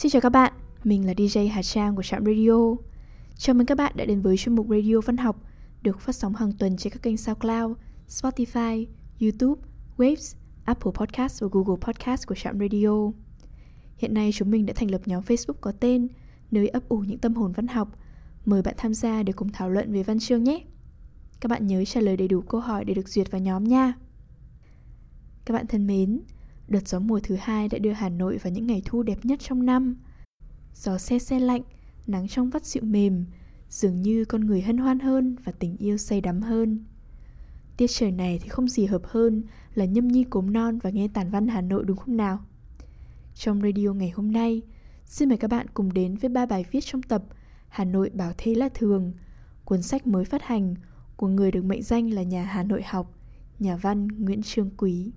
Xin chào các bạn, mình là DJ Hà Trang của Trạm Radio. Chào mừng các bạn đã đến với chuyên mục Radio Văn học được phát sóng hàng tuần trên các kênh SoundCloud, Spotify, YouTube, Waves, Apple Podcast và Google Podcast của Trạm Radio. Hiện nay chúng mình đã thành lập nhóm Facebook có tên Nơi ấp ủ những tâm hồn văn học. Mời bạn tham gia để cùng thảo luận về văn chương nhé. Các bạn nhớ trả lời đầy đủ câu hỏi để được duyệt vào nhóm nha. Các bạn thân mến, đợt gió mùa thứ hai đã đưa Hà Nội vào những ngày thu đẹp nhất trong năm. Gió xe xe lạnh, nắng trong vắt dịu mềm, dường như con người hân hoan hơn và tình yêu say đắm hơn. Tiết trời này thì không gì hợp hơn là nhâm nhi cốm non và nghe tản văn Hà Nội đúng không nào? Trong radio ngày hôm nay, xin mời các bạn cùng đến với ba bài viết trong tập Hà Nội bảo thế là thường, cuốn sách mới phát hành của người được mệnh danh là nhà Hà Nội học, nhà văn Nguyễn Trương Quý.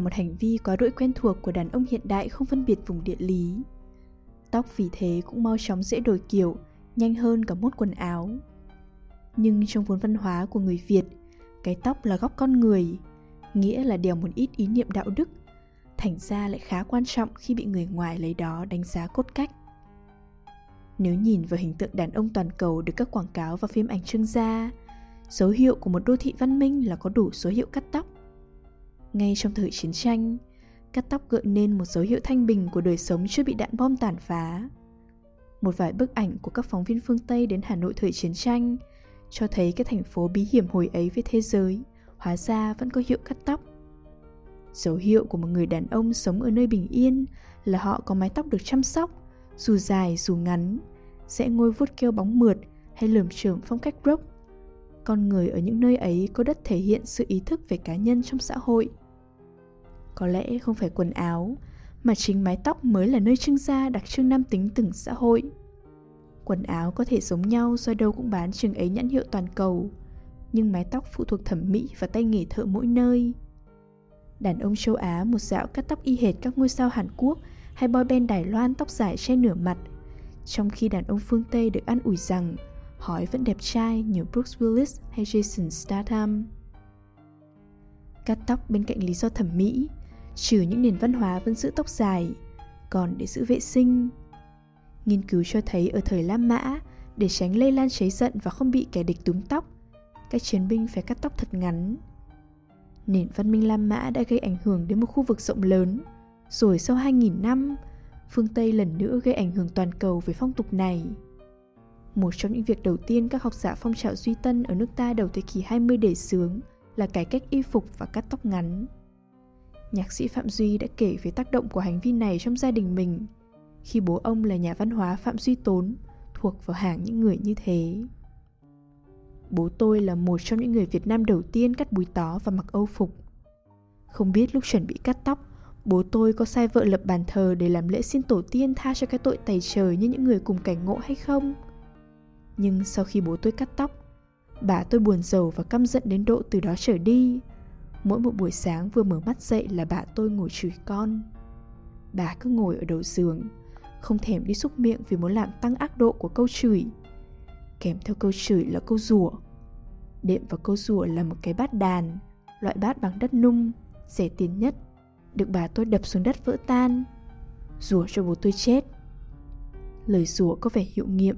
Là một hành vi quá đỗi quen thuộc của đàn ông hiện đại không phân biệt vùng địa lý. Tóc vì thế cũng mau chóng dễ đổi kiểu, nhanh hơn cả mốt quần áo. Nhưng trong vốn văn hóa của người Việt, cái tóc là góc con người, nghĩa là đèo một ít ý niệm đạo đức, thành ra lại khá quan trọng khi bị người ngoài lấy đó đánh giá cốt cách. Nếu nhìn vào hình tượng đàn ông toàn cầu được các quảng cáo và phim ảnh trưng ra, dấu hiệu của một đô thị văn minh là có đủ số hiệu cắt tóc. Ngay trong thời chiến tranh, cắt tóc gợi nên một dấu hiệu thanh bình của đời sống chưa bị đạn bom tàn phá. Một vài bức ảnh của các phóng viên phương Tây đến Hà Nội thời chiến tranh cho thấy cái thành phố bí hiểm hồi ấy với thế giới hóa ra vẫn có hiệu cắt tóc. Dấu hiệu của một người đàn ông sống ở nơi bình yên là họ có mái tóc được chăm sóc, dù dài dù ngắn, sẽ ngôi vuốt keo bóng mượt hay lởm chởm phong cách rock. Con người ở những nơi ấy có đất thể hiện sự ý thức về cá nhân trong xã hội. Có lẽ không phải quần áo, mà chính mái tóc mới là nơi trưng ra đặc trưng nam tính từng xã hội. Quần áo có thể giống nhau do đâu cũng bán chừng ấy nhãn hiệu toàn cầu, nhưng mái tóc phụ thuộc thẩm mỹ và tay nghề thợ mỗi nơi. Đàn ông châu Á một dạo cắt tóc y hệt các ngôi sao Hàn Quốc hay boy band Đài Loan tóc dài che nửa mặt, trong khi đàn ông phương Tây được ăn ủi rằng hỏi vẫn đẹp trai như Brooks Willis hay Jason Statham. Cắt tóc bên cạnh lý do thẩm mỹ, trừ những nền văn hóa vẫn giữ tóc dài, còn để giữ vệ sinh. Nghiên cứu cho thấy ở thời La Mã, để tránh lây lan cháy giận và không bị kẻ địch túm tóc, các chiến binh phải cắt tóc thật ngắn. Nền văn minh La Mã đã gây ảnh hưởng đến một khu vực rộng lớn, rồi sau 2.000 năm, phương Tây lần nữa gây ảnh hưởng toàn cầu về phong tục này. Một trong những việc đầu tiên các học giả phong trào duy tân ở nước ta đầu thế kỷ 20 đề xướng là cải cách y phục và cắt tóc ngắn. Nhạc sĩ Phạm Duy đã kể về tác động của hành vi này trong gia đình mình, khi bố ông là nhà văn hóa Phạm Duy Tốn, thuộc vào hàng những người như thế. Bố tôi là một trong những người Việt Nam đầu tiên cắt búi tó và mặc âu phục. Không biết lúc chuẩn bị cắt tóc, bố tôi có sai vợ lập bàn thờ để làm lễ xin tổ tiên tha cho cái tội tày trời như những người cùng cảnh ngộ hay không? Nhưng sau khi bố tôi cắt tóc, bà tôi buồn rầu và căm giận đến độ từ đó trở đi. Mỗi một buổi sáng vừa mở mắt dậy là bà tôi ngồi chửi con. Bà cứ ngồi ở đầu giường, không thèm đi xúc miệng vì muốn làm tăng ác độ của câu chửi. Kèm theo câu chửi là câu rủa. Đệm vào câu rủa là một cái bát đàn, loại bát bằng đất nung, rẻ tiền nhất, được bà tôi đập xuống đất vỡ tan. Rủa cho bố tôi chết. Lời rủa có vẻ hiệu nghiệm.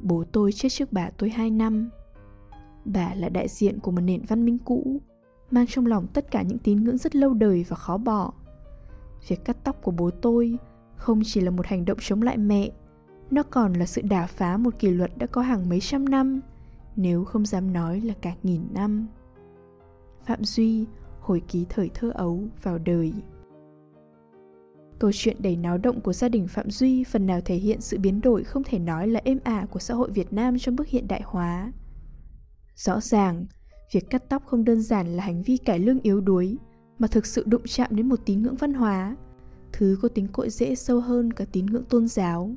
Bố tôi chết trước bà tôi 2 năm. Bà là đại diện của một nền văn minh cũ, mang trong lòng tất cả những tín ngưỡng rất lâu đời và khó bỏ. Việc cắt tóc của bố tôi không chỉ là một hành động chống lại mẹ, nó còn là sự đả phá một kỷ luật đã có hàng mấy trăm năm, nếu không dám nói là cả nghìn năm. Phạm Duy, hồi ký thời thơ ấu vào đời. Câu chuyện đầy náo động của gia đình Phạm Duy phần nào thể hiện sự biến đổi không thể nói là êm ả của xã hội Việt Nam trong bước hiện đại hóa. Rõ ràng, việc cắt tóc không đơn giản là hành vi cải lương yếu đuối, mà thực sự đụng chạm đến một tín ngưỡng văn hóa, thứ có tính cội rễ sâu hơn cả tín ngưỡng tôn giáo.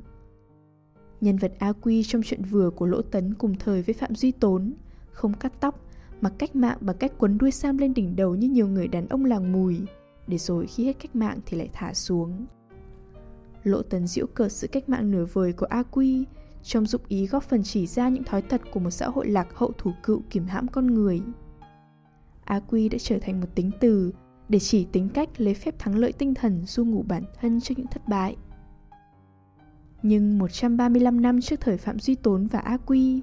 Nhân vật A Quy trong chuyện vừa của Lỗ Tấn cùng thời với Phạm Duy Tốn, không cắt tóc, mà cách mạng bằng cách quấn đuôi sam lên đỉnh đầu như nhiều người đàn ông làng mùi, để rồi khi hết cách mạng thì lại thả xuống. lỗ tấn diễu cợt sự cách mạng nửa vời của A Quy trong dụng ý góp phần chỉ ra những thói tật của một xã hội lạc hậu thủ cựu kiểm hãm con người. A Quy đã trở thành một tính từ để chỉ tính cách lấy phép thắng lợi tinh thần du ngủ bản thân trước những thất bại. Nhưng 135 năm trước thời Phạm Duy Tốn và A Quy,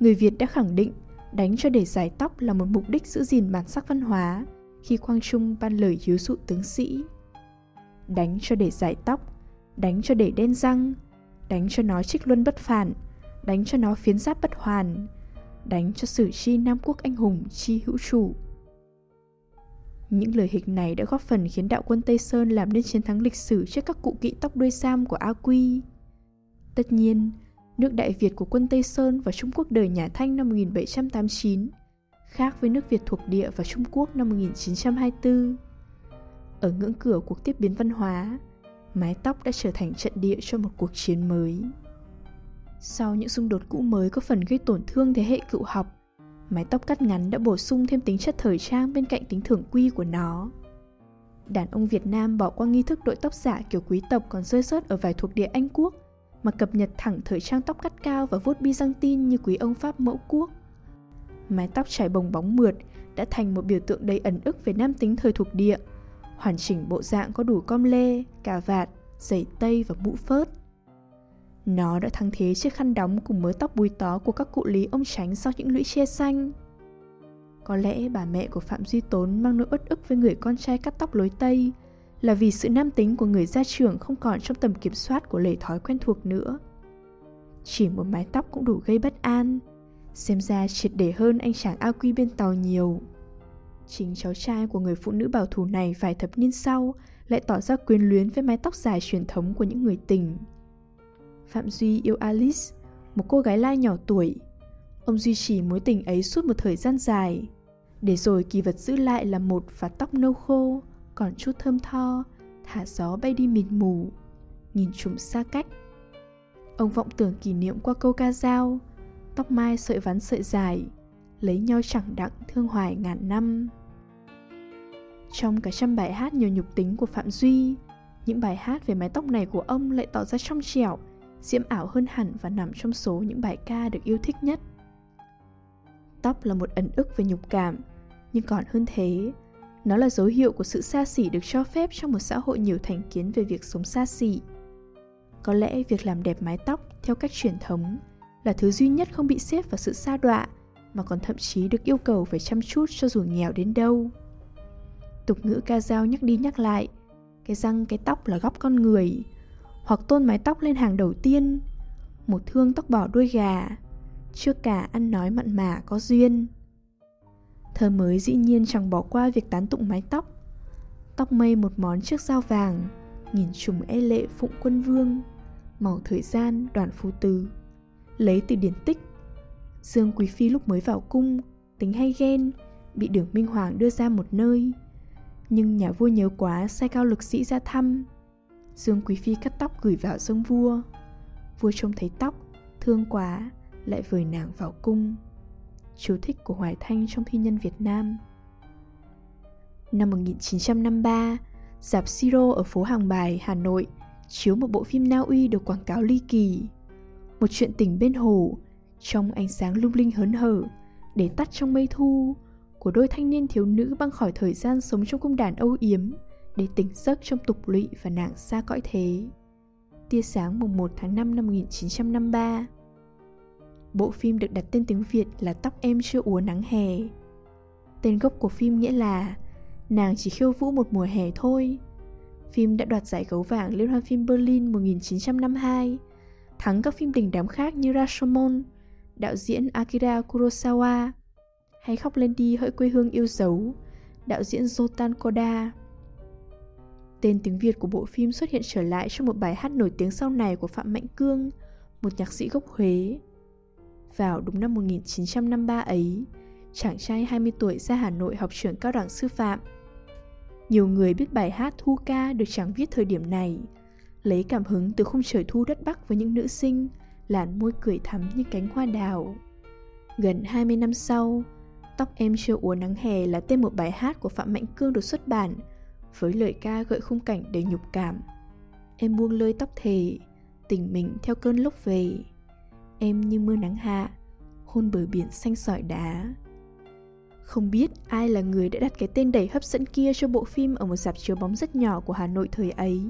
người Việt đã khẳng định đánh cho để giải tóc là một mục đích giữ gìn bản sắc văn hóa khi Quang Trung ban lời hiếu dụ tướng sĩ. Đánh cho để giải tóc, đánh cho để đen răng, đánh cho nó trích luân bất phản, đánh cho nó phiến giáp bất hoàn, đánh cho sử chi Nam Quốc anh hùng chi hữu chủ. Những lời hịch này đã góp phần khiến đạo quân Tây Sơn làm nên chiến thắng lịch sử trước các cụ kỵ tóc đuôi sam của A Quy. Tất nhiên, nước Đại Việt của quân Tây Sơn và Trung Quốc đời nhà Thanh năm 1789 khác với nước Việt thuộc địa và Trung Quốc năm 1924. Ở ngưỡng cửa cuộc tiếp biến văn hóa, mái tóc đã trở thành trận địa cho một cuộc chiến mới. Sau những xung đột cũ mới có phần gây tổn thương thế hệ cựu học, mái tóc cắt ngắn đã bổ sung thêm tính chất thời trang bên cạnh tính thưởng quy của nó. Đàn ông Việt Nam bỏ qua nghi thức đội tóc giả kiểu quý tộc còn rơi rớt ở vài thuộc địa Anh quốc, mà cập nhật thẳng thời trang tóc cắt cao và vuốt Byzantine như quý ông Pháp mẫu quốc. Mái tóc trải bồng bóng mượt đã thành một biểu tượng đầy ẩn ức về nam tính thời thuộc địa, hoàn chỉnh bộ dạng có đủ com lê, cà vạt, giày tây và mũ phớt. Nó đã thắng thế chiếc khăn đóng cùng mớ tóc búi tó của các cụ lý ông tránh sau những lũy che xanh. Có lẽ bà mẹ của Phạm Duy Tốn mang nỗi uất ức với người con trai cắt tóc lối Tây là vì sự nam tính của người gia trưởng không còn trong tầm kiểm soát của lề thói quen thuộc nữa. Chỉ một mái tóc cũng đủ gây bất an, xem ra triệt để hơn anh chàng A Quy bên tàu nhiều. Chính cháu trai của người phụ nữ bảo thủ này vài thập niên sau lại tỏ ra quyến luyến với mái tóc dài truyền thống của những người tình. Phạm Duy yêu Alice, một cô gái lai nhỏ tuổi. Ông duy trì mối tình ấy suốt một thời gian dài, để rồi kỳ vật giữ lại là một và tóc nâu khô, còn chút thơm tho, thả gió bay đi mịt mù, nhìn chúng xa cách. Ông vọng tưởng kỷ niệm qua câu ca dao, tóc mai sợi vắn sợi dài, lấy nhau chẳng đặng thương hoài ngàn năm. Trong cả trăm bài hát nhiều nhục tính của Phạm Duy, những bài hát về mái tóc này của ông lại tỏ ra trong trẻo, diễm ảo hơn hẳn và nằm trong số những bài ca được yêu thích nhất. Tóc là một ẩn ức về nhục cảm, nhưng còn hơn thế, nó là dấu hiệu của sự xa xỉ được cho phép trong một xã hội nhiều thành kiến về việc sống xa xỉ. Có lẽ việc làm đẹp mái tóc theo cách truyền thống là thứ duy nhất không bị xếp vào sự xa đọa mà còn thậm chí được yêu cầu phải chăm chút cho dù nghèo đến đâu. Tục ngữ ca dao nhắc đi nhắc lại, cái răng cái tóc là góc con người, hoặc tôn mái tóc lên hàng đầu tiên, một thương tóc bỏ đuôi gà, chưa cả ăn nói mặn mà có duyên. Thơ mới dĩ nhiên chẳng bỏ qua việc tán tụng mái tóc. Tóc mây một món chiếc dao vàng, nhìn trùng e lệ phụng quân vương, màu thời gian đoàn phú tứ, Lấy từ điển tích, Dương Quý Phi lúc mới vào cung, tính hay ghen, bị đường Minh Hoàng đưa ra một nơi. Nhưng nhà vua nhớ quá sai cao lực sĩ ra thăm. Dương Quý Phi cắt tóc gửi vào dâng vua. Vua trông thấy tóc, thương quá, lại vời nàng vào cung chú thích của Hoài Thanh trong thi nhân Việt Nam. Năm 1953, dạp Siro ở phố Hàng Bài, Hà Nội chiếu một bộ phim Na Uy được quảng cáo ly kỳ. Một chuyện tình bên hồ, trong ánh sáng lung linh hớn hở, để tắt trong mây thu, của đôi thanh niên thiếu nữ băng khỏi thời gian sống trong cung đàn âu yếm, để tỉnh giấc trong tục lụy và nạn xa cõi thế. Tia sáng mùng 1 tháng 5 năm 1953 Bộ phim được đặt tên tiếng Việt là Tóc em chưa úa nắng hè. Tên gốc của phim nghĩa là Nàng chỉ khiêu vũ một mùa hè thôi. Phim đã đoạt giải gấu vàng Liên hoan phim Berlin 1952, thắng các phim đình đám khác như Rashomon, đạo diễn Akira Kurosawa, hay Khóc lên đi hỡi quê hương yêu dấu, đạo diễn Zotan Koda. Tên tiếng Việt của bộ phim xuất hiện trở lại trong một bài hát nổi tiếng sau này của Phạm Mạnh Cương, một nhạc sĩ gốc Huế. Vào đúng năm 1953 ấy, chàng trai 20 tuổi ra Hà Nội học trường cao đẳng sư phạm. Nhiều người biết bài hát Thu ca được chàng viết thời điểm này, lấy cảm hứng từ khung trời thu đất Bắc với những nữ sinh, làn môi cười thắm như cánh hoa đào. Gần 20 năm sau, Tóc em chưa úa nắng hè là tên một bài hát của Phạm Mạnh Cương được xuất bản, với lời ca gợi khung cảnh đầy nhục cảm. Em buông lơi tóc thề Tỉnh mình theo cơn lốc về Em như mưa nắng hạ Hôn bờ biển xanh sỏi đá Không biết ai là người đã đặt cái tên đầy hấp dẫn kia cho bộ phim ở một dạp chiếu bóng rất nhỏ của Hà Nội thời ấy.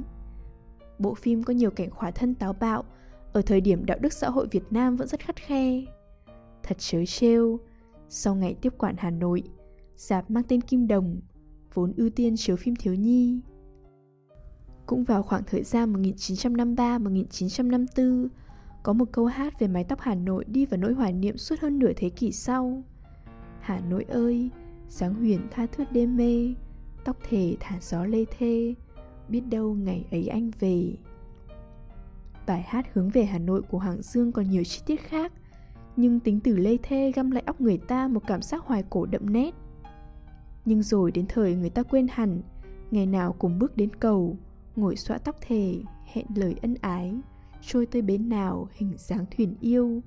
Bộ phim có nhiều cảnh khỏa thân táo bạo, ở thời điểm đạo đức xã hội Việt Nam vẫn rất khắt khe. Thật chớ trêu, sau ngày tiếp quản Hà Nội, dạp mang tên Kim Đồng, vốn ưu tiên chiếu phim thiếu nhi. Cũng vào khoảng thời gian 1953-1954, có một câu hát về mái tóc Hà Nội đi vào nỗi hoài niệm suốt hơn nửa thế kỷ sau. Hà Nội ơi, sáng huyền tha thướt đêm mê, tóc thề thả gió lê thê, biết đâu ngày ấy anh về. Bài hát hướng về Hà Nội của Hoàng Dương còn nhiều chi tiết khác, nhưng tính từ lê thê găm lại óc người ta một cảm giác hoài cổ đậm nét. Nhưng rồi đến thời người ta quên hẳn, ngày nào cùng bước đến cầu, ngồi xõa tóc thề, hẹn lời ân ái, trôi tới bến nào hình dáng thuyền yêu.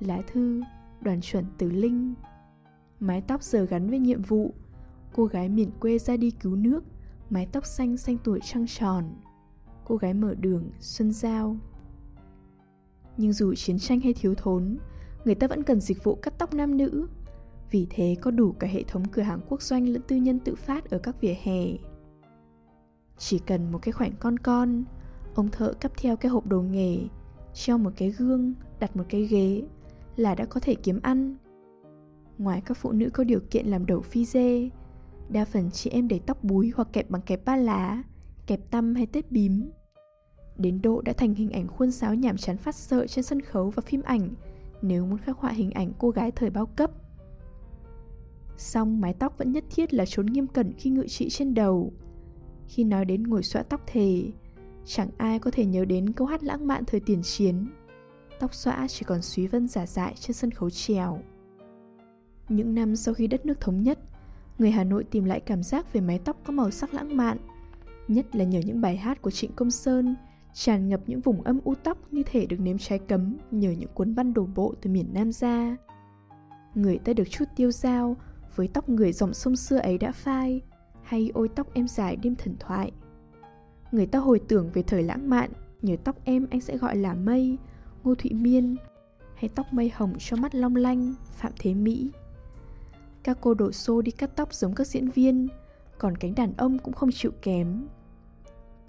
Lá thư, đoàn chuẩn từ Linh. Mái tóc giờ gắn với nhiệm vụ, cô gái miền quê ra đi cứu nước, mái tóc xanh xanh tuổi trăng tròn. Cô gái mở đường, Xuân Giao. Nhưng dù chiến tranh hay thiếu thốn, người ta vẫn cần dịch vụ cắt tóc nam nữ. Vì thế có đủ cả hệ thống cửa hàng quốc doanh lẫn tư nhân tự phát ở các vỉa hè. Chỉ cần một cái khoảnh con con, ông thợ cắp theo cái hộp đồ nghề, treo một cái gương, đặt một cái ghế là đã có thể kiếm ăn. Ngoài các phụ nữ có điều kiện làm đầu phi dê, đa phần chị em để tóc búi hoặc kẹp bằng kẹp ba lá, kẹp tăm hay tết bím. Đến độ đã thành hình ảnh khuôn sáo nhảm chán phát sợ trên sân khấu và phim ảnh nếu muốn khắc họa hình ảnh cô gái thời bao cấp. Song mái tóc vẫn nhất thiết là trốn nghiêm cẩn khi ngự trị trên đầu. Khi nói đến ngồi xõa tóc thề, chẳng ai có thể nhớ đến câu hát lãng mạn thời tiền chiến. Tóc xõa chỉ còn suý vân giả dại trên sân khấu trèo. Những năm sau khi đất nước thống nhất, người Hà Nội tìm lại cảm giác về mái tóc có màu sắc lãng mạn, nhất là nhờ những bài hát của Trịnh Công Sơn tràn ngập những vùng âm u tóc như thể được nếm trái cấm nhờ những cuốn băng đổ bộ từ miền Nam ra. Người ta được chút tiêu dao với tóc người dòng sông xưa ấy đã phai, hay ôi tóc em dài đêm thần thoại. Người ta hồi tưởng về thời lãng mạn, nhờ tóc em anh sẽ gọi là mây, Ngô Thụy Miên, hay tóc mây hồng cho mắt long lanh, Phạm Thế Mỹ. Các cô đổ xô đi cắt tóc giống các diễn viên, còn cánh đàn ông cũng không chịu kém.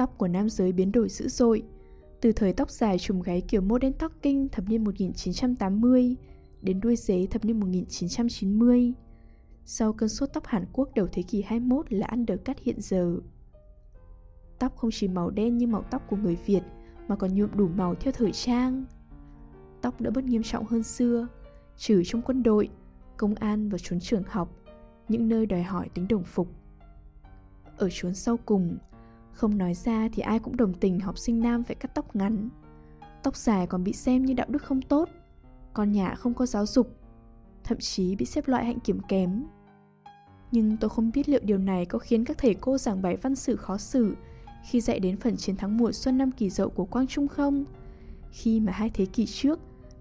Tóc của nam giới biến đổi dữ dội, từ thời tóc dài trùm gáy kiểu modern talking thập niên 1980 đến đuôi dế thập niên 1990 sau cơn sốt tóc Hàn Quốc đầu thế kỷ 21 là undercut hiện giờ. Tóc không chỉ màu đen như màu tóc của người Việt mà còn nhuộm đủ màu theo thời trang. Tóc đã bớt nghiêm trọng hơn xưa, trừ trong quân đội, công an và chốn trường học, những nơi đòi hỏi tính đồng phục. Ở chốn sau cùng, không nói ra thì ai cũng đồng tình học sinh nam phải cắt tóc ngắn. Tóc dài còn bị xem như đạo đức không tốt, con nhà không có giáo dục, thậm chí bị xếp loại hạnh kiểm kém. Nhưng tôi không biết liệu điều này có khiến các thầy cô giảng bài văn sử khó xử khi dạy đến phần chiến thắng mùa xuân năm kỳ dậu của Quang Trung không? Khi mà hai thế kỷ trước,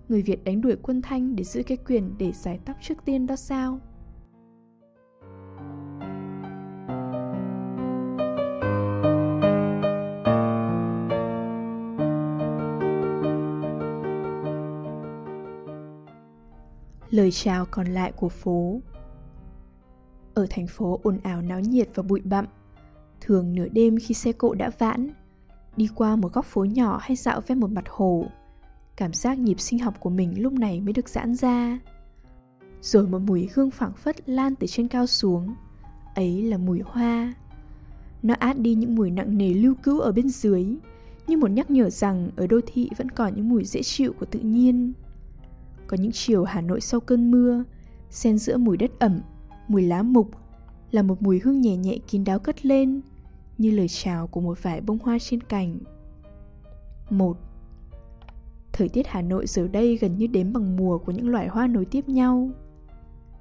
người Việt đánh đuổi quân Thanh để giữ cái quyền để giải tóc trước tiên đó sao? Lời chào còn lại của phố. Ở thành phố ồn ào náo nhiệt và bụi bặm, thường nửa đêm khi xe cộ đã vãn, đi qua một góc phố nhỏ hay dạo ven một mặt hồ, cảm giác nhịp sinh học của mình lúc này mới được giãn ra. Rồi một mùi hương phảng phất lan từ trên cao xuống, ấy là mùi hoa. Nó át đi những mùi nặng nề lưu cữu ở bên dưới, như một nhắc nhở rằng ở đô thị vẫn còn những mùi dễ chịu của tự nhiên có những chiều Hà Nội sau cơn mưa, xen giữa mùi đất ẩm, mùi lá mục, là một mùi hương nhẹ nhẹ kín đáo cất lên, như lời chào của một vải bông hoa trên cành. Một Thời tiết Hà Nội giờ đây gần như đếm bằng mùa của những loại hoa nối tiếp nhau.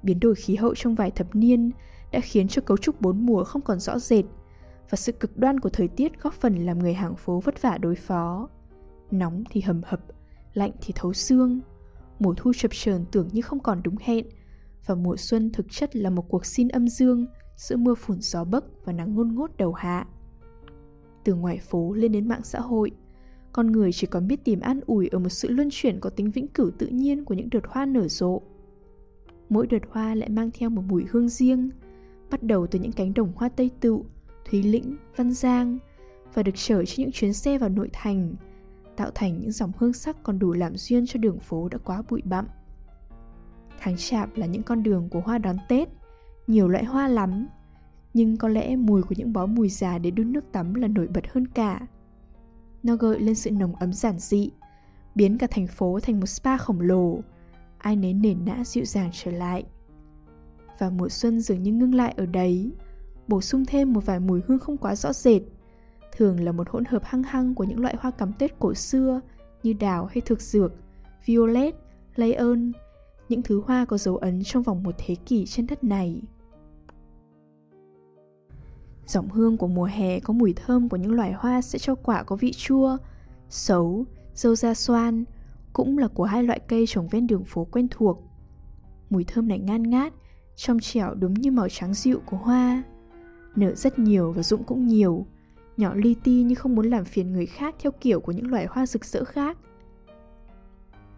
Biến đổi khí hậu trong vài thập niên đã khiến cho cấu trúc bốn mùa không còn rõ rệt và sự cực đoan của thời tiết góp phần làm người hàng phố vất vả đối phó. Nóng thì hầm hập, lạnh thì thấu xương mùa thu chập chờn tưởng như không còn đúng hẹn và mùa xuân thực chất là một cuộc xin âm dương giữa mưa phùn gió bấc và nắng ngôn ngốt đầu hạ. Từ ngoài phố lên đến mạng xã hội, con người chỉ còn biết tìm an ủi ở một sự luân chuyển có tính vĩnh cửu tự nhiên của những đợt hoa nở rộ. Mỗi đợt hoa lại mang theo một mùi hương riêng, bắt đầu từ những cánh đồng hoa tây tựu, Thúy Lĩnh, Văn Giang và được chở trên những chuyến xe vào nội thành, tạo thành những dòng hương sắc còn đủ làm duyên cho đường phố đã quá bụi bặm. Tháng chạp là những con đường của hoa đón Tết, nhiều loại hoa lắm, nhưng có lẽ mùi của những bó mùi già để đun nước tắm là nổi bật hơn cả. Nó gợi lên sự nồng ấm giản dị, biến cả thành phố thành một spa khổng lồ, ai nấy nền nã dịu dàng trở lại. Và mùa xuân dường như ngưng lại ở đấy, bổ sung thêm một vài mùi hương không quá rõ rệt, thường là một hỗn hợp hăng hăng của những loại hoa cắm Tết cổ xưa như đào hay thực dược, violet, lay ơn, những thứ hoa có dấu ấn trong vòng một thế kỷ trên đất này. Giọng hương của mùa hè có mùi thơm của những loài hoa sẽ cho quả có vị chua, xấu, dâu da xoan, cũng là của hai loại cây trồng ven đường phố quen thuộc. Mùi thơm này ngan ngát, trong trẻo đúng như màu trắng dịu của hoa. Nở rất nhiều và rụng cũng nhiều, nhỏ li ti nhưng không muốn làm phiền người khác theo kiểu của những loài hoa rực rỡ khác.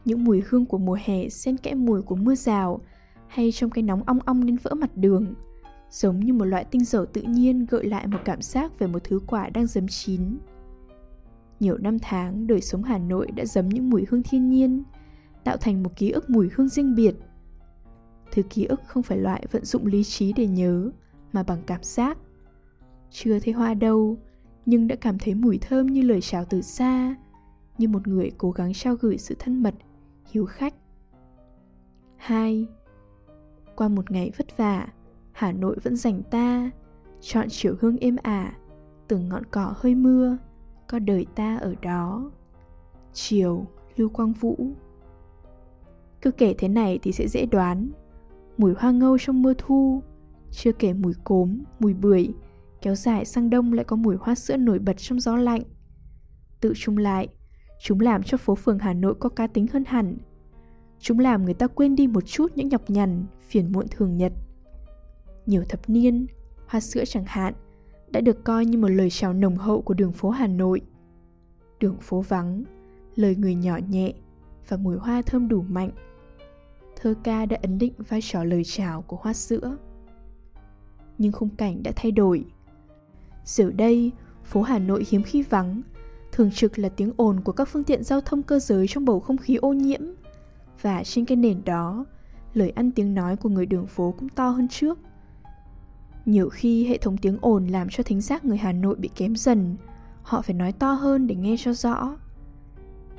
Những mùi hương của mùa hè xen kẽ mùi của mưa rào hay trong cái nóng ong ong đến vỡ mặt đường, giống như một loại tinh dầu tự nhiên gợi lại một cảm giác về một thứ quả đang dấm chín. Nhiều năm tháng, đời sống Hà Nội đã dấm những mùi hương thiên nhiên, tạo thành một ký ức mùi hương riêng biệt. Thứ ký ức không phải loại vận dụng lý trí để nhớ, mà bằng cảm giác. Chưa thấy hoa đâu, nhưng đã cảm thấy mùi thơm như lời chào từ xa, như một người cố gắng trao gửi sự thân mật, hiếu khách. 2. Qua một ngày vất vả, Hà Nội vẫn dành ta, chọn chiều hương êm ả, từng ngọn cỏ hơi mưa, có đời ta ở đó. Chiều, Lưu Quang Vũ Cứ kể thế này thì sẽ dễ đoán. Mùi hoa ngâu trong mưa thu, chưa kể mùi cốm, mùi bưởi, kéo dài sang đông lại có mùi hoa sữa nổi bật trong gió lạnh. Tự chung lại, chúng làm cho phố phường Hà Nội có cá tính hơn hẳn. Chúng làm người ta quên đi một chút những nhọc nhằn, phiền muộn thường nhật. Nhiều thập niên, hoa sữa chẳng hạn, đã được coi như một lời chào nồng hậu của đường phố Hà Nội. Đường phố vắng, lời người nhỏ nhẹ và mùi hoa thơm đủ mạnh. Thơ ca đã ấn định vai trò lời chào của hoa sữa. Nhưng khung cảnh đã thay đổi. Giờ đây, phố Hà Nội hiếm khi vắng, thường trực là tiếng ồn của các phương tiện giao thông cơ giới trong bầu không khí ô nhiễm. Và trên cái nền đó, lời ăn tiếng nói của người đường phố cũng to hơn trước. Nhiều khi hệ thống tiếng ồn làm cho thính giác người Hà Nội bị kém dần, họ phải nói to hơn để nghe cho rõ.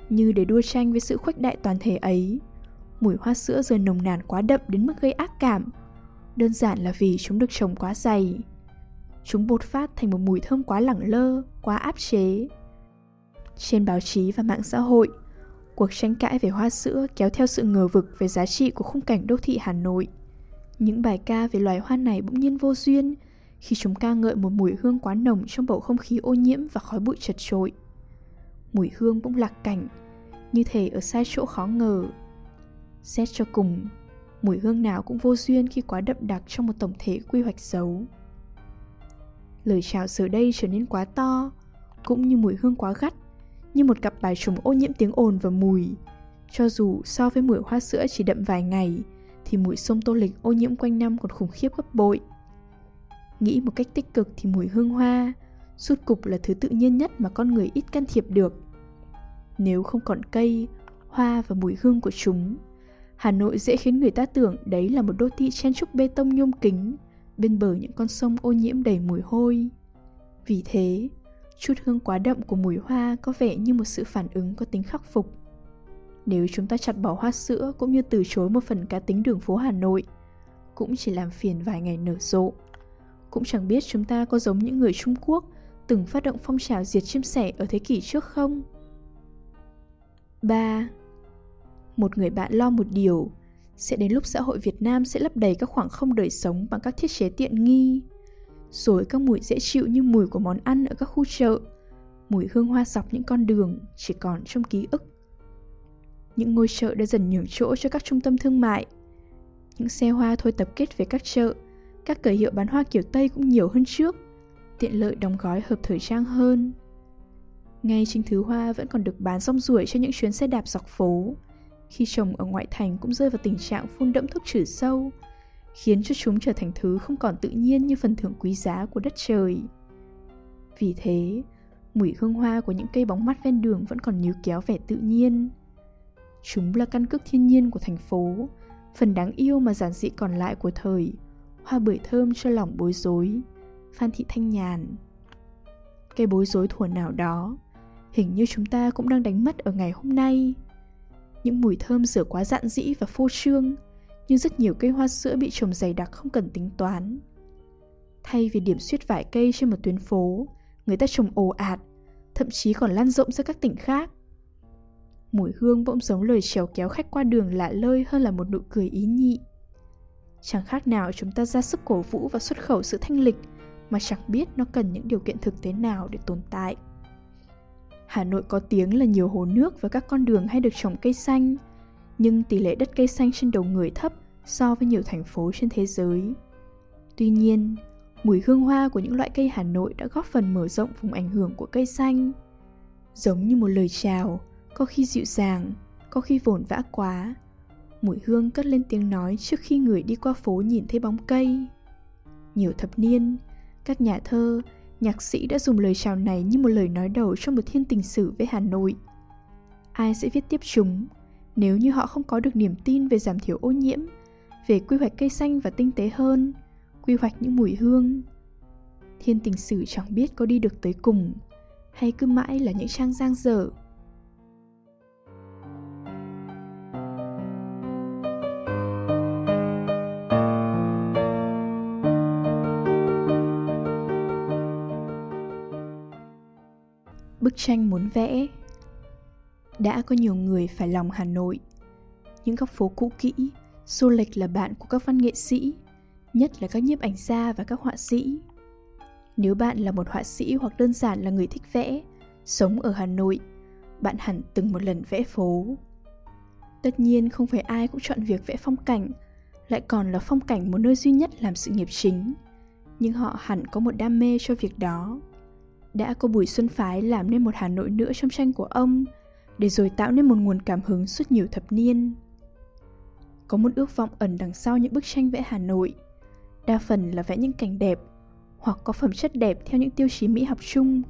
Như để đua tranh với sự khuếch đại toàn thể ấy, mùi hoa sữa giờ nồng nàn quá đậm đến mức gây ác cảm. Đơn giản là vì chúng được trồng quá dày. Chúng bột phát thành một mùi thơm quá lẳng lơ, quá áp chế. Trên báo chí và mạng xã hội, cuộc tranh cãi về hoa sữa kéo theo sự ngờ vực về giá trị của khung cảnh đô thị Hà Nội – những bài ca về loài hoa này bỗng nhiên vô duyên khi chúng ca ngợi một mùi hương quá nồng trong bầu không khí ô nhiễm và khói bụi chật trội. Mùi hương bỗng lạc cảnh, như thể ở sai chỗ khó ngờ. Xét cho cùng, mùi hương nào cũng vô duyên khi quá đậm đặc trong một tổng thể quy hoạch xấu. Lời chào giờ đây trở nên quá to, cũng như mùi hương quá gắt, như một cặp bài trùng ô nhiễm tiếng ồn và mùi. Cho dù so với mùi hoa sữa chỉ đậm vài ngày, thì mùi sông tô lịch ô nhiễm quanh năm còn khủng khiếp gấp bội. Nghĩ một cách tích cực thì mùi hương hoa, suốt cục là thứ tự nhiên nhất mà con người ít can thiệp được. Nếu không còn cây, hoa và mùi hương của chúng, Hà Nội dễ khiến người ta tưởng đấy là một đô thị chen trúc bê tông nhôm kính, bên bờ những con sông ô nhiễm đầy mùi hôi. Vì thế, chút hương quá đậm của mùi hoa có vẻ như một sự phản ứng có tính khắc phục. Nếu chúng ta chặt bỏ hoa sữa cũng như từ chối một phần cá tính đường phố Hà Nội, cũng chỉ làm phiền vài ngày nở rộ. Cũng chẳng biết chúng ta có giống những người Trung Quốc từng phát động phong trào diệt chim sẻ ở thế kỷ trước không? 3. Một người bạn lo một điều, sẽ đến lúc xã hội Việt Nam sẽ lấp đầy các khoảng không đời sống bằng các thiết chế tiện nghi. Rồi các mùi dễ chịu như mùi của món ăn ở các khu chợ, mùi hương hoa dọc những con đường chỉ còn trong ký ức những ngôi chợ đã dần nhường chỗ cho các trung tâm thương mại. Những xe hoa thôi tập kết về các chợ, các cửa hiệu bán hoa kiểu Tây cũng nhiều hơn trước. tiện lợi đóng gói hợp thời trang hơn. Ngay chính thứ hoa vẫn còn được bán rong ruổi cho những chuyến xe đạp dọc phố. Khi trồng ở ngoại thành cũng rơi vào tình trạng phun đẫm thuốc trừ sâu, khiến cho chúng trở thành thứ không còn tự nhiên như phần thưởng quý giá của đất trời. Vì thế, mùi hương hoa của những cây bóng mát ven đường vẫn còn níu kéo vẻ tự nhiên. Chúng là căn cước thiên nhiên của thành phố, phần đáng yêu mà giản dị còn lại của thời, hoa bưởi thơm cho lòng bối rối. Phan Thị Thanh Nhàn Cây bối rối thuở nào đó, hình như chúng ta cũng đang đánh mất ở ngày hôm nay. Những mùi thơm rửa quá dạn dĩ và phô trương, nhưng rất nhiều cây hoa sữa bị trồng dày đặc không cần tính toán. Thay vì điểm suyết vài cây trên một tuyến phố, người ta trồng ồ ạt, thậm chí còn lan rộng ra các tỉnh khác. Mùi hương bỗng giống lời trèo kéo khách qua đường lạ lơi hơn là một nụ cười ý nhị. Chẳng khác nào chúng ta ra sức cổ vũ và xuất khẩu sự thanh lịch mà chẳng biết nó cần những điều kiện thực tế nào để tồn tại. Hà Nội có tiếng là nhiều hồ nước và các con đường hay được trồng cây xanh, nhưng tỷ lệ đất cây xanh trên đầu người thấp so với nhiều thành phố trên thế giới. Tuy nhiên, mùi hương hoa của những loại cây Hà Nội đã góp phần mở rộng vùng ảnh hưởng của cây xanh. Giống như một lời chào, có khi dịu dàng, có khi vồn vã quá. Mùi hương cất lên tiếng nói trước khi người đi qua phố nhìn thấy bóng cây. Nhiều thập niên, các nhà thơ, nhạc sĩ đã dùng lời chào này như một lời nói đầu trong một thiên tình sử với Hà Nội. Ai sẽ viết tiếp chúng nếu như họ không có được niềm tin về giảm thiểu ô nhiễm, về quy hoạch cây xanh và tinh tế hơn, quy hoạch những mùi hương. Thiên tình sử chẳng biết có đi được tới cùng, hay cứ mãi là những trang giang dở. Bức tranh muốn vẽ đã có nhiều người phải lòng Hà Nội. Những góc phố cũ kỹ, xô lệch là bạn của các văn nghệ sĩ, nhất là các nhiếp ảnh gia và các họa sĩ. Nếu bạn là một họa sĩ hoặc đơn giản là người thích vẽ, sống ở Hà Nội, bạn hẳn từng một lần vẽ phố. Tất nhiên không phải ai cũng chọn việc vẽ phong cảnh, lại còn là phong cảnh một nơi duy nhất làm sự nghiệp chính, nhưng họ hẳn có một đam mê cho việc đó. Đã có Bùi Xuân Phái làm nên một Hà Nội nữa trong tranh của ông, để rồi tạo nên một nguồn cảm hứng suốt nhiều thập niên. Có một ước vọng ẩn đằng sau những bức tranh vẽ Hà Nội, đa phần là vẽ những cảnh đẹp hoặc có phẩm chất đẹp theo những tiêu chí mỹ học chung,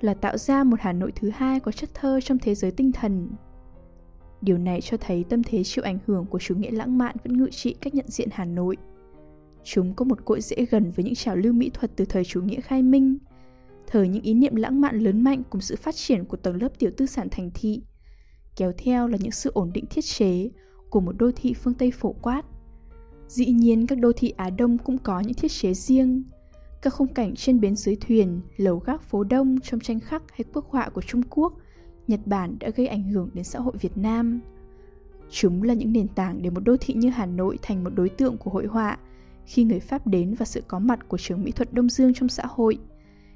là tạo ra một Hà Nội thứ hai có chất thơ trong thế giới tinh thần. Điều này cho thấy tâm thế chịu ảnh hưởng của chủ nghĩa lãng mạn vẫn ngự trị cách nhận diện Hà Nội. Chúng có một cội rễ gần với những trào lưu mỹ thuật từ thời chủ nghĩa khai minh – thời những ý niệm lãng mạn lớn mạnh cùng sự phát triển của tầng lớp tiểu tư sản thành thị, kéo theo là những sự ổn định thiết chế của một đô thị phương Tây phổ quát. Dĩ nhiên các đô thị Á Đông cũng có những thiết chế riêng. Các khung cảnh trên bến dưới thuyền, lầu gác phố đông trong tranh khắc hay quốc họa của Trung Quốc, Nhật Bản đã gây ảnh hưởng đến xã hội Việt Nam. Chúng là những nền tảng để một đô thị như Hà Nội thành một đối tượng của hội họa khi người Pháp đến và sự có mặt của trường mỹ thuật Đông Dương trong xã hội –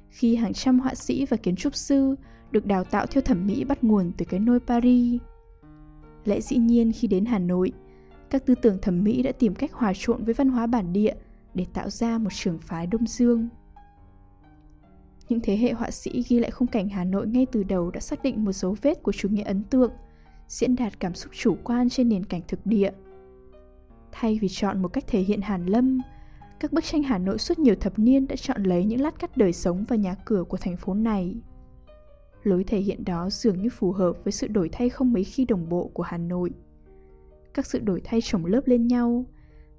khi hàng trăm họa sĩ và kiến trúc sư được đào tạo theo thẩm mỹ bắt nguồn từ cái nôi Paris. Lẽ dĩ nhiên khi đến Hà Nội, các tư tưởng thẩm mỹ đã tìm cách hòa trộn với văn hóa bản địa để tạo ra một trường phái Đông Dương. Những thế hệ họa sĩ ghi lại khung cảnh Hà Nội ngay từ đầu đã xác định một dấu vết của chủ nghĩa ấn tượng, diễn đạt cảm xúc chủ quan trên nền cảnh thực địa. Thay vì chọn một cách thể hiện hàn lâm, các bức tranh Hà Nội suốt nhiều thập niên đã chọn lấy những lát cắt đời sống và nhà cửa của thành phố này. Lối thể hiện đó dường như phù hợp với sự đổi thay không mấy khi đồng bộ của Hà Nội. Các sự đổi thay chồng lớp lên nhau,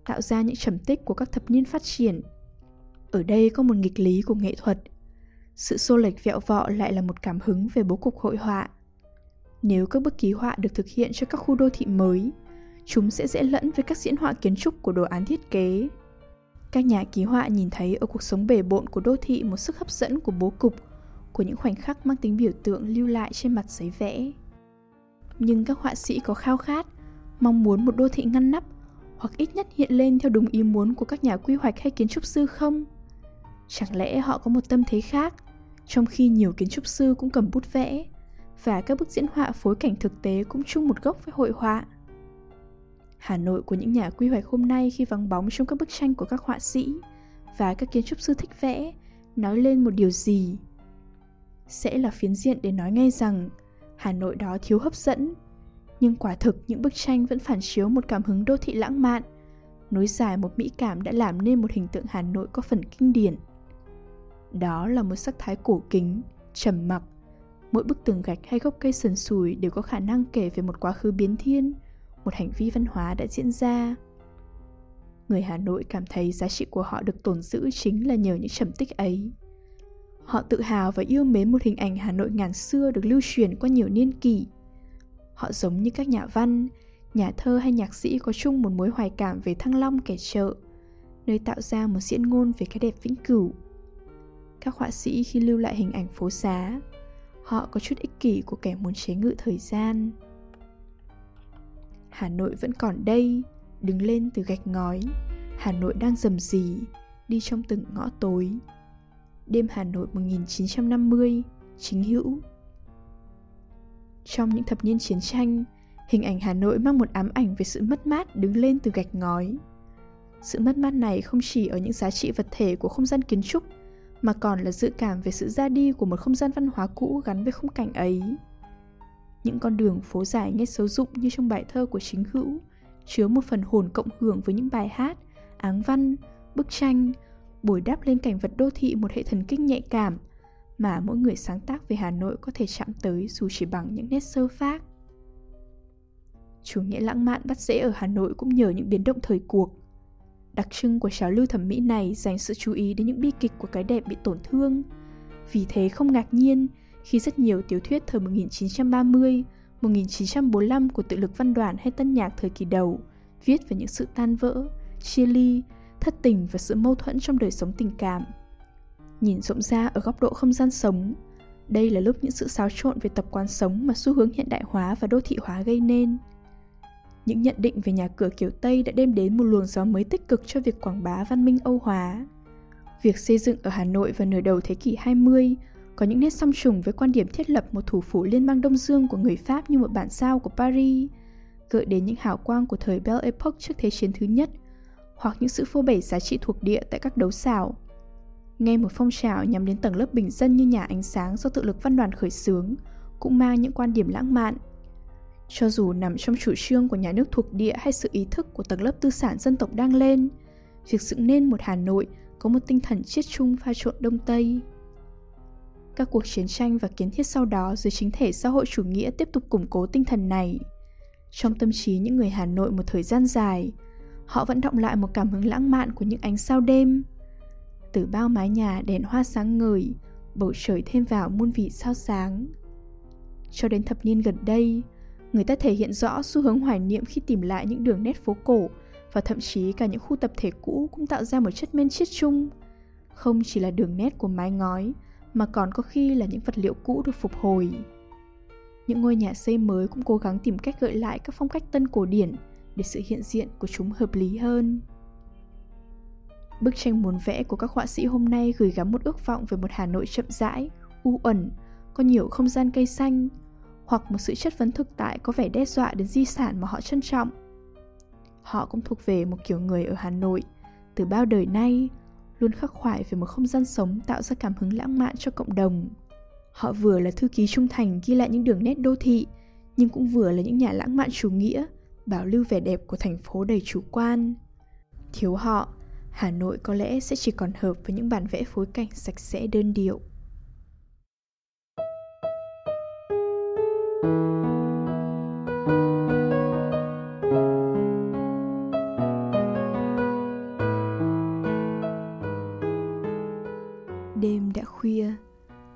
tạo ra những trầm tích của các thập niên phát triển. Ở đây có một nghịch lý của nghệ thuật. Sự xô lệch vẹo vọ lại là một cảm hứng về bố cục hội họa. Nếu các bức ký họa được thực hiện cho các khu đô thị mới, chúng sẽ dễ lẫn với các diễn họa kiến trúc của đồ án thiết kế các nhà ký họa nhìn thấy ở cuộc sống bể bộn của đô thị một sức hấp dẫn của bố cục, của những khoảnh khắc mang tính biểu tượng lưu lại trên mặt giấy vẽ. Nhưng các họa sĩ có khao khát, mong muốn một đô thị ngăn nắp hoặc ít nhất hiện lên theo đúng ý muốn của các nhà quy hoạch hay kiến trúc sư không? Chẳng lẽ họ có một tâm thế khác, trong khi nhiều kiến trúc sư cũng cầm bút vẽ, và các bức diễn họa phối cảnh thực tế cũng chung một gốc với hội họa? Hà Nội của những nhà quy hoạch hôm nay khi vắng bóng trong các bức tranh của các họa sĩ và các kiến trúc sư thích vẽ nói lên một điều gì. Sẽ là phiến diện để nói ngay rằng Hà Nội đó thiếu hấp dẫn, nhưng quả thực những bức tranh vẫn phản chiếu một cảm hứng đô thị lãng mạn, nối dài một mỹ cảm đã làm nên một hình tượng Hà Nội có phần kinh điển. Đó là một sắc thái cổ kính, trầm mặc. Mỗi bức tường gạch hay gốc cây sần sùi đều có khả năng kể về một quá khứ biến thiên, một hành vi văn hóa đã diễn ra. Người Hà Nội cảm thấy giá trị của họ được tồn giữ chính là nhờ những trầm tích ấy. Họ tự hào và yêu mến một hình ảnh Hà Nội ngàn xưa được lưu truyền qua nhiều niên kỷ. Họ giống như các nhà văn, nhà thơ hay nhạc sĩ có chung một mối hoài cảm về Thăng Long kẻ chợ, nơi tạo ra một diễn ngôn về cái đẹp vĩnh cửu. Các họa sĩ khi lưu lại hình ảnh phố xá, họ có chút ích kỷ của kẻ muốn chế ngự thời gian. Hà Nội vẫn còn đây, đứng lên từ gạch ngói. Hà Nội đang rầm rì, đi trong từng ngõ tối. Đêm Hà Nội 1950, chính hữu. Trong những thập niên chiến tranh, hình ảnh Hà Nội mang một ám ảnh về sự mất mát đứng lên từ gạch ngói. Sự mất mát này không chỉ ở những giá trị vật thể của không gian kiến trúc, mà còn là dự cảm về sự ra đi của một không gian văn hóa cũ gắn với khung cảnh ấy. Những con đường phố dài nghe xấu dụng như trong bài thơ của chính hữu, chứa một phần hồn cộng hưởng với những bài hát, áng văn, bức tranh, bồi đắp lên cảnh vật đô thị một hệ thần kinh nhạy cảm mà mỗi người sáng tác về Hà Nội có thể chạm tới dù chỉ bằng những nét sơ phác. Chủ nghĩa lãng mạn bắt dễ ở Hà Nội cũng nhờ những biến động thời cuộc. Đặc trưng của trào lưu thẩm mỹ này dành sự chú ý đến những bi kịch của cái đẹp bị tổn thương. Vì thế không ngạc nhiên khi rất nhiều tiểu thuyết thời 1930, 1945 của tự lực văn đoàn hay tân nhạc thời kỳ đầu viết về những sự tan vỡ, chia ly, thất tình và sự mâu thuẫn trong đời sống tình cảm. Nhìn rộng ra ở góc độ không gian sống, đây là lúc những sự xáo trộn về tập quán sống mà xu hướng hiện đại hóa và đô thị hóa gây nên. Những nhận định về nhà cửa kiểu Tây đã đem đến một luồng gió mới tích cực cho việc quảng bá văn minh Âu hóa. Việc xây dựng ở Hà Nội vào nửa đầu thế kỷ 20 có những nét song trùng với quan điểm thiết lập một thủ phủ liên bang Đông Dương của người Pháp như một bản sao của Paris, gợi đến những hào quang của thời Belle Epoque trước Thế chiến thứ nhất, hoặc những sự phô bày giá trị thuộc địa tại các đấu xảo. Ngay một phong trào nhằm đến tầng lớp bình dân như nhà ánh sáng do tự lực văn đoàn khởi xướng, cũng mang những quan điểm lãng mạn. Cho dù nằm trong chủ trương của nhà nước thuộc địa hay sự ý thức của tầng lớp tư sản dân tộc đang lên, việc dựng nên một Hà Nội có một tinh thần chiết chung pha trộn Đông Tây. Các cuộc chiến tranh và kiến thiết sau đó dưới chính thể xã hội chủ nghĩa tiếp tục củng cố tinh thần này. Trong tâm trí những người Hà Nội một thời gian dài, họ vẫn động lại một cảm hứng lãng mạn của những ánh sao đêm. Từ bao mái nhà đèn hoa sáng ngời, bầu trời thêm vào muôn vị sao sáng. Cho đến thập niên gần đây, người ta thể hiện rõ xu hướng hoài niệm khi tìm lại những đường nét phố cổ và thậm chí cả những khu tập thể cũ cũng tạo ra một chất men chiết chung. Không chỉ là đường nét của mái ngói, mà còn có khi là những vật liệu cũ được phục hồi. Những ngôi nhà xây mới cũng cố gắng tìm cách gợi lại các phong cách tân cổ điển để sự hiện diện của chúng hợp lý hơn. Bức tranh muốn vẽ của các họa sĩ hôm nay gửi gắm một ước vọng về một Hà Nội chậm rãi, u ẩn, có nhiều không gian cây xanh, hoặc một sự chất vấn thực tại có vẻ đe dọa đến di sản mà họ trân trọng. Họ cũng thuộc về một kiểu người ở Hà Nội, từ bao đời nay, luôn khắc khoải về một không gian sống tạo ra cảm hứng lãng mạn cho cộng đồng. Họ vừa là thư ký trung thành ghi lại những đường nét đô thị, nhưng cũng vừa là những nhà lãng mạn chủ nghĩa, bảo lưu vẻ đẹp của thành phố đầy chủ quan. Thiếu họ, Hà Nội có lẽ sẽ chỉ còn hợp với những bản vẽ phối cảnh sạch sẽ đơn điệu.